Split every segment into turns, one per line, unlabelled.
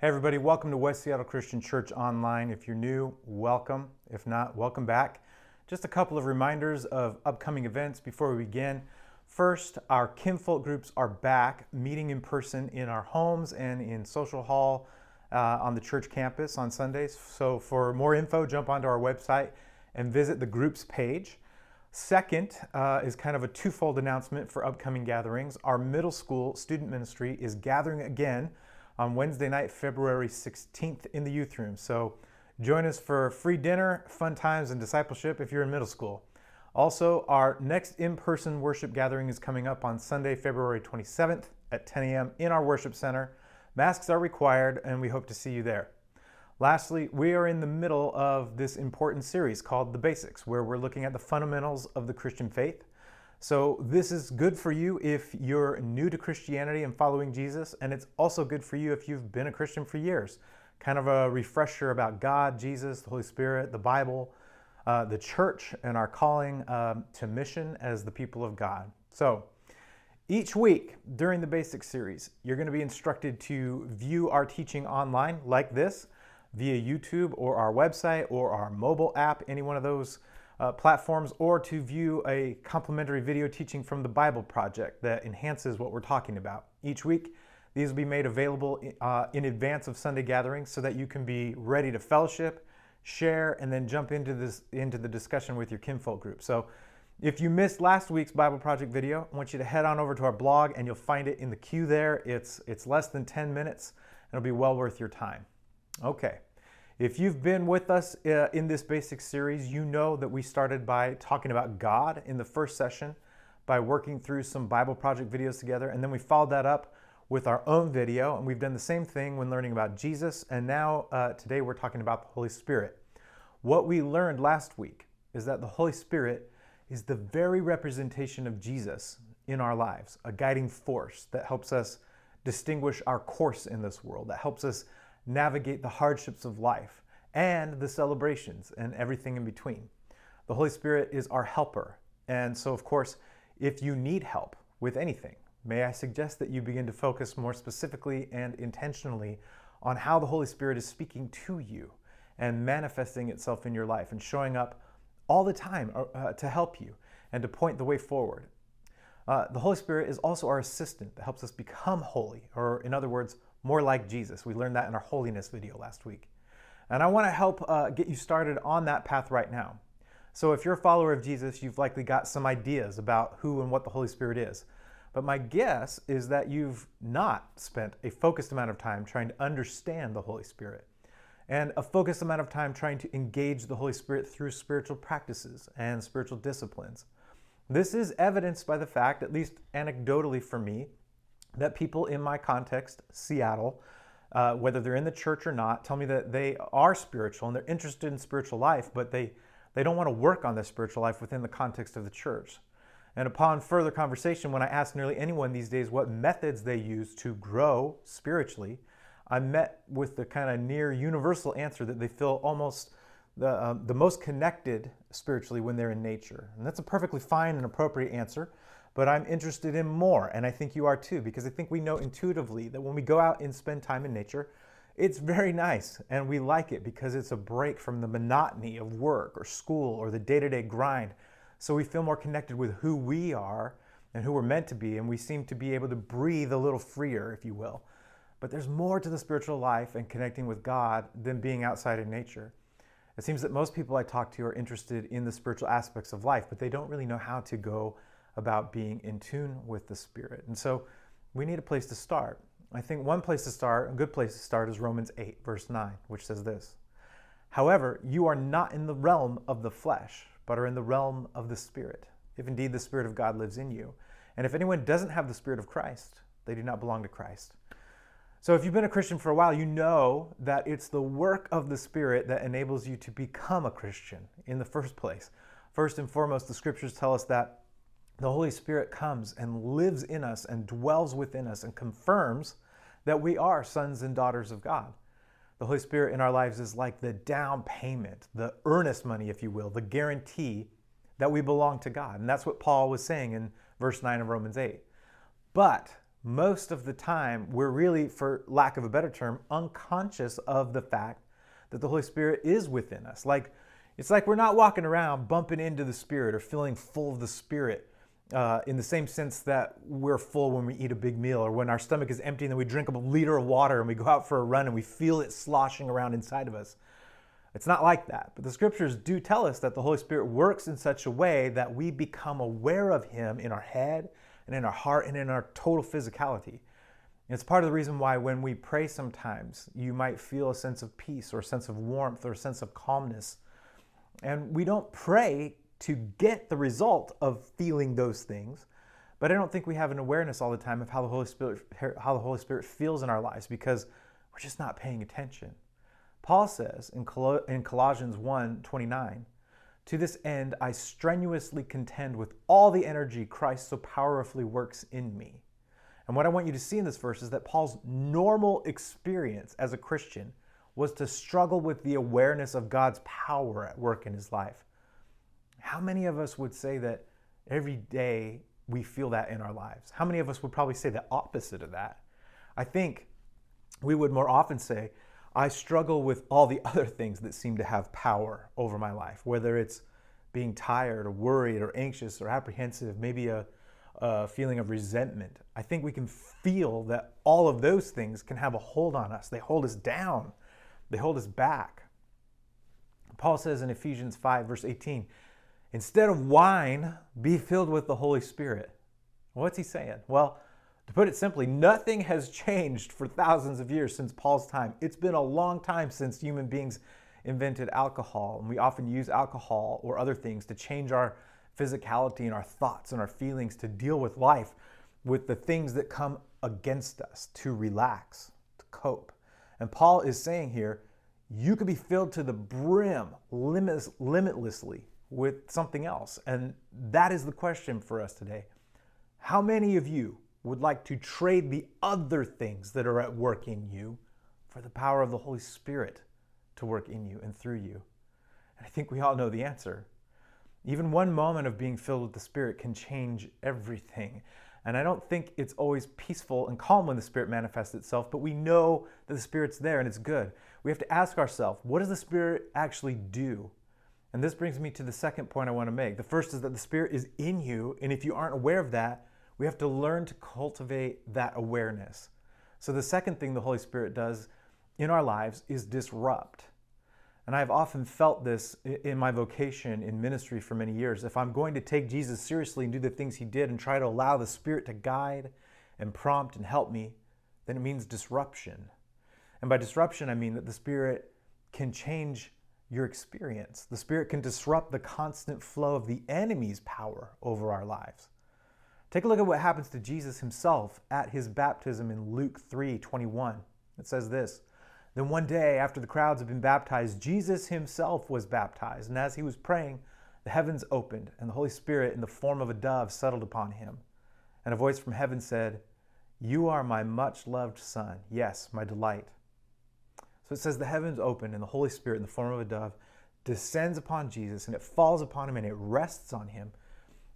Hey, everybody, welcome to West Seattle Christian Church Online. If you're new, welcome. If not, welcome back. Just a couple of reminders of upcoming events before we begin. First, our kinfolk groups are back, meeting in person in our homes and in social hall uh, on the church campus on Sundays. So, for more info, jump onto our website and visit the groups page. Second uh, is kind of a twofold announcement for upcoming gatherings. Our middle school student ministry is gathering again on Wednesday night, February 16th in the youth room. So join us for free dinner, fun times, and discipleship if you're in middle school. Also, our next in person worship gathering is coming up on Sunday, February 27th at 10 a.m. in our worship center. Masks are required, and we hope to see you there. Lastly, we are in the middle of this important series called The Basics, where we're looking at the fundamentals of the Christian faith. So, this is good for you if you're new to Christianity and following Jesus, and it's also good for you if you've been a Christian for years. Kind of a refresher about God, Jesus, the Holy Spirit, the Bible, uh, the church, and our calling um, to mission as the people of God. So, each week during the basic series, you're going to be instructed to view our teaching online like this via YouTube or our website or our mobile app, any one of those uh, platforms, or to view a complementary video teaching from the Bible Project that enhances what we're talking about. Each week, these will be made available uh, in advance of Sunday gatherings so that you can be ready to fellowship, share, and then jump into this into the discussion with your kinfolk group. So if you missed last week's Bible Project video, I want you to head on over to our blog and you'll find it in the queue there. It's, it's less than 10 minutes and it'll be well worth your time. Okay. If you've been with us uh, in this basic series, you know that we started by talking about God in the first session by working through some Bible Project videos together. And then we followed that up with our own video. And we've done the same thing when learning about Jesus. And now uh, today we're talking about the Holy Spirit. What we learned last week is that the Holy Spirit is the very representation of Jesus in our lives, a guiding force that helps us distinguish our course in this world, that helps us navigate the hardships of life and the celebrations and everything in between. The Holy Spirit is our helper. And so, of course, if you need help with anything, may I suggest that you begin to focus more specifically and intentionally on how the Holy Spirit is speaking to you and manifesting itself in your life and showing up all the time uh, uh to help you and to point the way forward. Uh, the Holy Spirit is also our assistant that helps us become holy, or in other words, more like Jesus. We learned that in our holiness video last week. And I want to help uh, get you started on that path right now. So, if you're a follower of Jesus, you've likely got some ideas about who and what the Holy Spirit is. But my guess is that you've not spent a focused amount of time trying to understand the Holy Spirit and a focused amount of time trying to engage the Holy Spirit through spiritual practices and spiritual disciplines. This is evidenced by the fact, at least anecdotally for me, that people in my context, Seattle, uh, whether they're in the church or not, tell me that they are spiritual and they're interested in spiritual life, but they, they don't want to work on their spiritual life within the context of the church. And upon further conversation, when I ask nearly anyone these days what methods they use to grow spiritually, I met with the kind of near universal answer that they feel almost the, um, the most connected spiritually when they're in nature. And that's a perfectly fine and appropriate answer but I'm interested in more, and I think you are too, because I think we know intuitively that when we go out and spend time in nature, it's very nice, and we like it because it's a break from the monotony of work or school or the day to day grind. So we feel more connected with who we are and who we're meant to be, and we seem to be able to breathe a little freer, if you will. But there's more to the spiritual life and connecting with God than being outside in nature. It seems that most people I talk to are interested in the spiritual aspects of life, but they don't really know how to go about being in tune with the Spirit. And so we need a place to start. I think one place to start, a good place to start, is Romans 8, verse 9, which says this However, you are not in the realm of the flesh, but are in the realm of the Spirit, if indeed the Spirit of God lives in you. And if anyone doesn't have the Spirit of Christ, they do not belong to Christ. So, if you've been a Christian for a while, you know that it's the work of the Spirit that enables you to become a Christian in the first place. First and foremost, the scriptures tell us that the Holy Spirit comes and lives in us and dwells within us and confirms that we are sons and daughters of God. The Holy Spirit in our lives is like the down payment, the earnest money, if you will, the guarantee that we belong to God. And that's what Paul was saying in verse 9 of Romans 8. But most of the time, we're really, for lack of a better term, unconscious of the fact that the Holy Spirit is within us. Like, it's like we're not walking around bumping into the Spirit or feeling full of the Spirit uh, in the same sense that we're full when we eat a big meal or when our stomach is empty and then we drink a liter of water and we go out for a run and we feel it sloshing around inside of us. It's not like that. But the scriptures do tell us that the Holy Spirit works in such a way that we become aware of Him in our head and in our heart and in our total physicality. And it's part of the reason why when we pray sometimes, you might feel a sense of peace or a sense of warmth or a sense of calmness. And we don't pray to get the result of feeling those things. But I don't think we have an awareness all the time of how the Holy Spirit how the Holy Spirit feels in our lives because we're just not paying attention. Paul says in, Col- in Colossians 1 29, to this end I strenuously contend with all the energy Christ so powerfully works in me. And what I want you to see in this verse is that Paul's normal experience as a Christian was to struggle with the awareness of God's power at work in his life. How many of us would say that every day we feel that in our lives? How many of us would probably say the opposite of that? I think we would more often say, I struggle with all the other things that seem to have power over my life, whether it's being tired or worried or anxious or apprehensive, maybe a, a, feeling of resentment. I think we can feel that all of those things can have a hold on us. They hold us down, they hold us back. Paul says in Ephesians 5, verse 18, Instead of wine, be filled with the Holy Spirit. What's he saying? Well, to put it simply, nothing has changed for thousands of years since Paul's time. It's been a long time since human beings invented alcohol, and we often use alcohol or other things to change our physicality and our thoughts and our feelings to deal with life, with the things that come against us, to relax, to cope. And Paul is saying here, you could be filled to the brim, limitlessly with something else. And that is the question for us today. How many of you would like to trade the other things that are at work in you for the power of the Holy Spirit to work in you and through you? And I think we all know the answer. Even one moment of being filled with the Spirit can change everything. And I don't think it's always peaceful and calm when the Spirit manifests itself, but we know that the Spirit's there and it's good. We have to ask ourselves, what does the Spirit actually do? And this brings me to the second point I want to make. The first is that the Spirit is in you, and if you aren't aware of that, we have to learn to cultivate that awareness. So, the second thing the Holy Spirit does in our lives is disrupt. And I've often felt this in my vocation in ministry for many years. If I'm going to take Jesus seriously and do the things he did and try to allow the Spirit to guide and prompt and help me, then it means disruption. And by disruption, I mean that the Spirit can change your experience. The Spirit can disrupt the constant flow of the enemy's power over our lives. Take a look at what happens to Jesus himself at his baptism in Luke 3 21. It says this Then one day, after the crowds had been baptized, Jesus himself was baptized. And as he was praying, the heavens opened, and the Holy Spirit, in the form of a dove, settled upon him. And a voice from heaven said, You are my much loved Son, yes, my delight. So it says the heavens open and the Holy Spirit in the form of a dove descends upon Jesus and it falls upon him and it rests on him.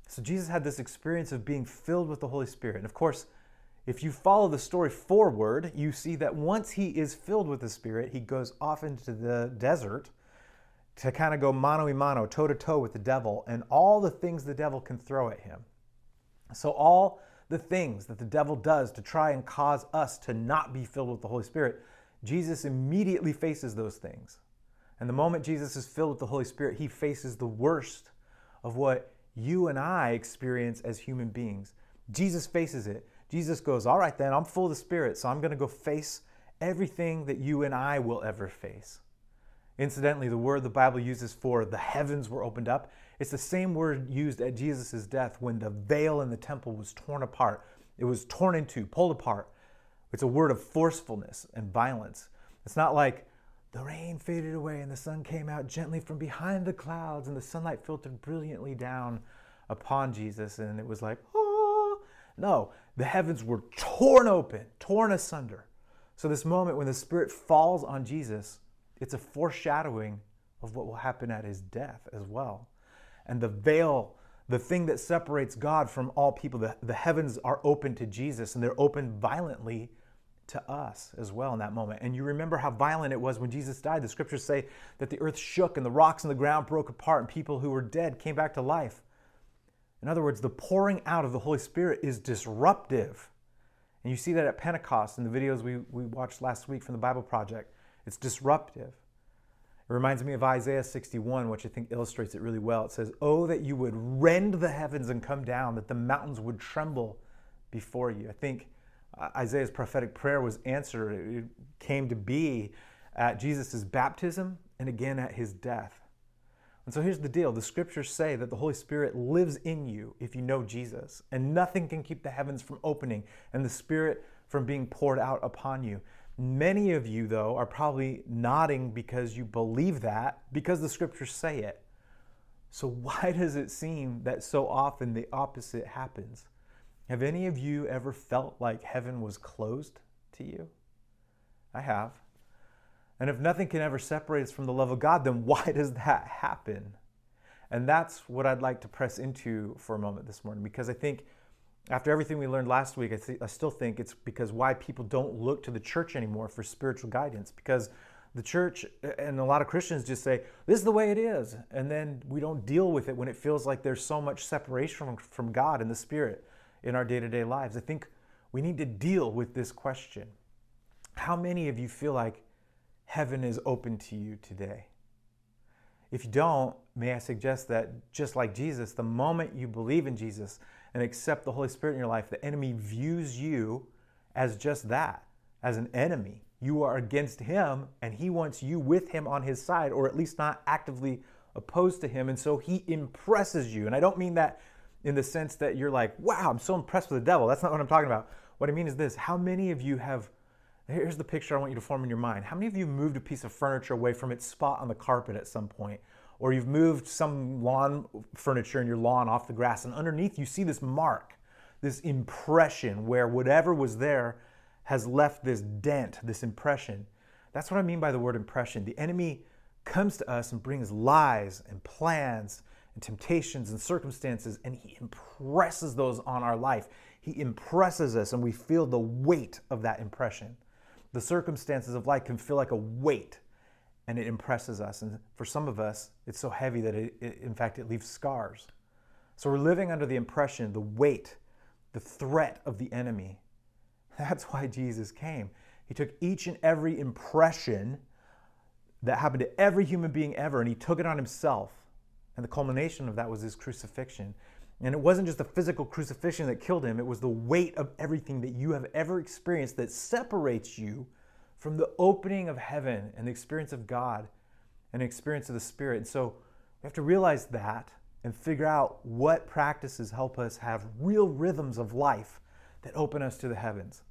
So Jesus had this experience of being filled with the Holy Spirit. And of course, if you follow the story forward, you see that once he is filled with the Spirit, he goes off into the desert to kind of go mano a mano, toe to toe with the devil, and all the things the devil can throw at him. So, all the things that the devil does to try and cause us to not be filled with the Holy Spirit, Jesus immediately faces those things. And the moment Jesus is filled with the Holy Spirit, he faces the worst of what you and I experience as human beings. Jesus faces it. Jesus goes, All right, then, I'm full of the Spirit, so I'm going to go face everything that you and I will ever face. Incidentally, the word the Bible uses for the heavens were opened up, it's the same word used at Jesus' death when the veil in the temple was torn apart. It was torn into, pulled apart. It's a word of forcefulness and violence. It's not like the rain faded away and the sun came out gently from behind the clouds and the sunlight filtered brilliantly down upon Jesus and it was like, oh. No, the heavens were torn open, torn asunder. So, this moment when the Spirit falls on Jesus, it's a foreshadowing of what will happen at his death as well. And the veil the thing that separates God from all people. The, the heavens are open to Jesus and they're open violently to us as well in that moment. And you remember how violent it was when Jesus died. The scriptures say that the earth shook and the rocks in the ground broke apart and people who were dead came back to life. In other words, the pouring out of the Holy Spirit is disruptive. And you see that at Pentecost in the videos we, we watched last week from the Bible Project. It's disruptive. It reminds me of Isaiah 61, which I think illustrates it really well. It says, Oh, that you would rend the heavens and come down, that the mountains would tremble before you. I think Uh, Isaiah's prophetic prayer was answered. It came to be at Jesus' baptism and again at his death. And so here's the deal the scriptures say that the Holy Spirit lives in you if you know Jesus, and nothing can keep the heavens from opening and the Spirit from being poured out upon you. Many of you, though, are probably nodding because you believe that, because the scriptures say it. So, why does it seem that so often the opposite happens? Have any of you ever felt like heaven was closed to you? I have. And if nothing can ever separate us from the love of God, then why does that happen? And that's what I'd like to press into for a moment this morning because I think after everything we learned last week, I, th- I, still think it's because why people don't look to the church anymore for spiritual guidance. Because the church and a lot of Christians just say, this is the way it is. And then we don't deal with it when it feels like there's so much separation from, from God and the Spirit in our day to day lives. I think we need to deal with this question. How many of you feel like heaven is open to you today? If you don't, may I suggest that just like Jesus, the moment you believe in Jesus and accept the Holy Spirit in your life, the enemy views you as just that, as an enemy. You are against him, and he wants you with him on his side, or at least not actively opposed to him. And so he impresses you. And I don't mean that in the sense that you're like, wow, I'm so impressed with the devil. That's not what I'm talking about. What I mean is this how many of you have, here's the picture I want you to form in your mind. How many of you moved a piece of furniture away from its spot on the carpet at some point? or you've moved some lawn furniture in your lawn off the grass, and underneath you see this mark, this impression where whatever was there has left this dent, this impression. That's what I mean by the word impression. The enemy comes to us and brings lies and plans and temptations and circumstances, and he impresses those on our life. He impresses us, and we feel the weight of that impression. The circumstances of life can feel like a weight and it impresses us. And for some of us, it's so heavy that it, it, in fact, it leaves scars. So we're living under the impression, the weight, the threat of the enemy. That's why Jesus came. He took each and every impression that happened to every human being ever, and he took it on himself. And the culmination of that was his crucifixion. And it wasn't just the physical crucifixion that killed him, it was the weight of everything that you have ever experienced that separates you from the opening of heaven and the experience of God and the experience of the Spirit. And so we have to realize that and figure out what practices help us have real rhythms of life that open us to the heavens.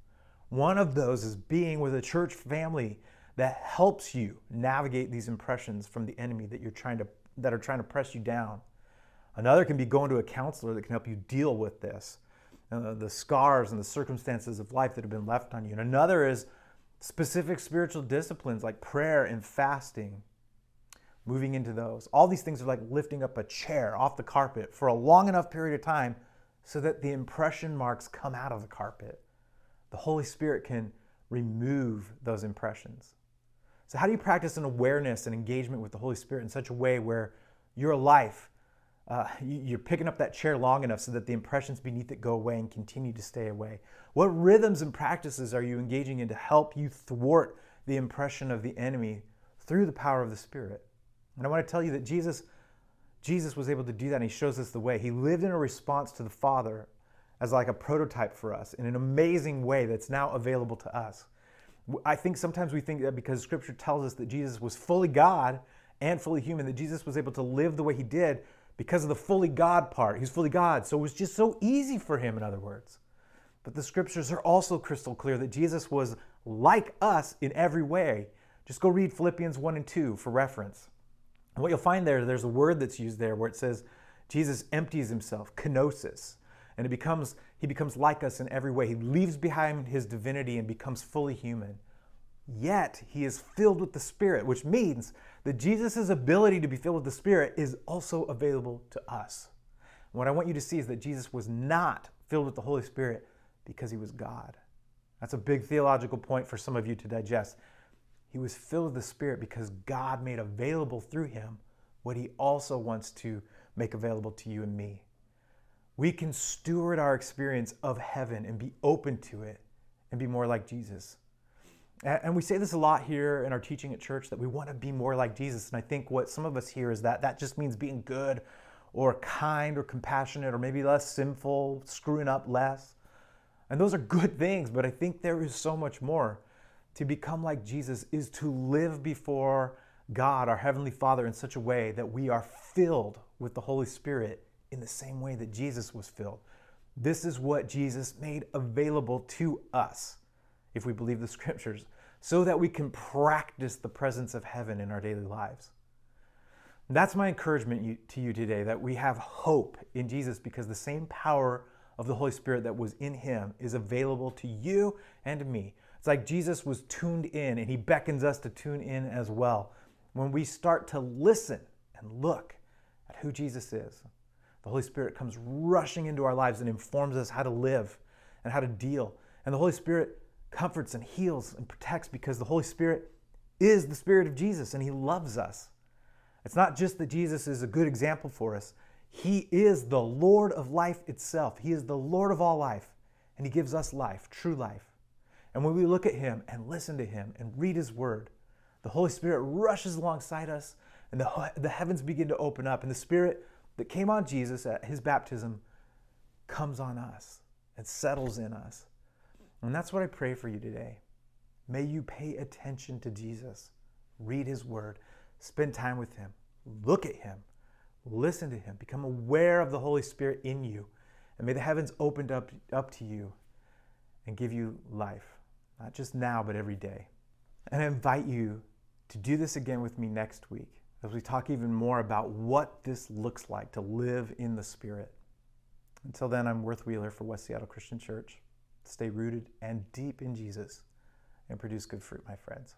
One of those is being with a church family that helps you navigate these impressions from the enemy that you're trying to that are trying to press you down. Another can be going to a counselor that can help you deal with this, uh, the scars and the circumstances of life that have been left on you. And another is specific spiritual disciplines like prayer and fasting, moving into those. All these things are like lifting up a chair off the carpet for a long enough period of time so that the impression marks come out of the carpet. The Holy Spirit can remove those impressions. So, how do you practice an awareness and engagement with the Holy Spirit in such a way where your life, uh, you're picking up that chair long enough so that the impressions beneath it go away and continue to stay away? What rhythms and practices are you engaging in to help you thwart the impression of the enemy through the power of the Spirit? And I want to tell you that Jesus, Jesus was able to do that, and He shows us the way. He lived in a response to the Father as like a prototype for us in an amazing way that's now available to us. I think sometimes we think that because Scripture tells us that Jesus was fully God and fully human, that Jesus was able to live the way He did because of the fully God part. He's fully God. So it was just so easy for Him, in other words. But the scriptures are also crystal clear that Jesus was like us in every way. Just go read Philippians 1 and 2 for reference. And what you'll find there, there's a word that's used there where it says Jesus empties himself, kenosis, and it becomes he becomes like us in every way. He leaves behind his divinity and becomes fully human. Yet he is filled with the Spirit, which means that Jesus' ability to be filled with the Spirit is also available to us. what I want you to see is that Jesus was not filled with the Holy Spirit because he was God. That's a big theological point for some of you to digest. He was filled with the Spirit because God made available through him what he also wants to make available to you and me. We can steward our experience of heaven and be open to it and be more like Jesus. And we say this a lot here in our teaching at church that we want to be more like Jesus. And I think what some of us hear is that that just means being good or kind or compassionate or maybe less sinful, screwing up less. And those are good things, but I think there is so much more. To become like Jesus is to live before God, our Heavenly Father, in such a way that we are filled with the Holy Spirit in the same way that Jesus was filled. This is what Jesus made available to us, if we believe the scriptures, so that we can practice the presence of heaven in our daily lives. That's my encouragement to you today that we have hope in Jesus because the same power of the Holy Spirit that was in him is available to you and me. It's like Jesus was tuned in and he beckons us to tune in as well. When we start to listen and look at who Jesus is, the Holy Spirit comes rushing into our lives and informs us how to live and how to deal. And the Holy Spirit comforts and heals and protects because the Holy Spirit is the Spirit of Jesus and He loves us. It's not just that Jesus is a good example for us, He is the Lord of life itself. He is the Lord of all life, and He gives us life, true life. And when we look at Him and listen to Him and read His Word, the Holy Spirit rushes alongside us, and the, the heavens begin to open up, and the Spirit that came on Jesus at his baptism comes on us and settles in us. And that's what I pray for you today. May you pay attention to Jesus, read his word, spend time with him, look at him, listen to him, become aware of the Holy Spirit in you, and may the heavens open up, up to you and give you life, not just now, but every day. And I invite you to do this again with me next week as we talk even more about what this looks like to live in the Spirit. Until then, I'm Worth Wheeler for West Seattle Christian Church. Stay rooted and deep in Jesus and produce good fruit, my friends.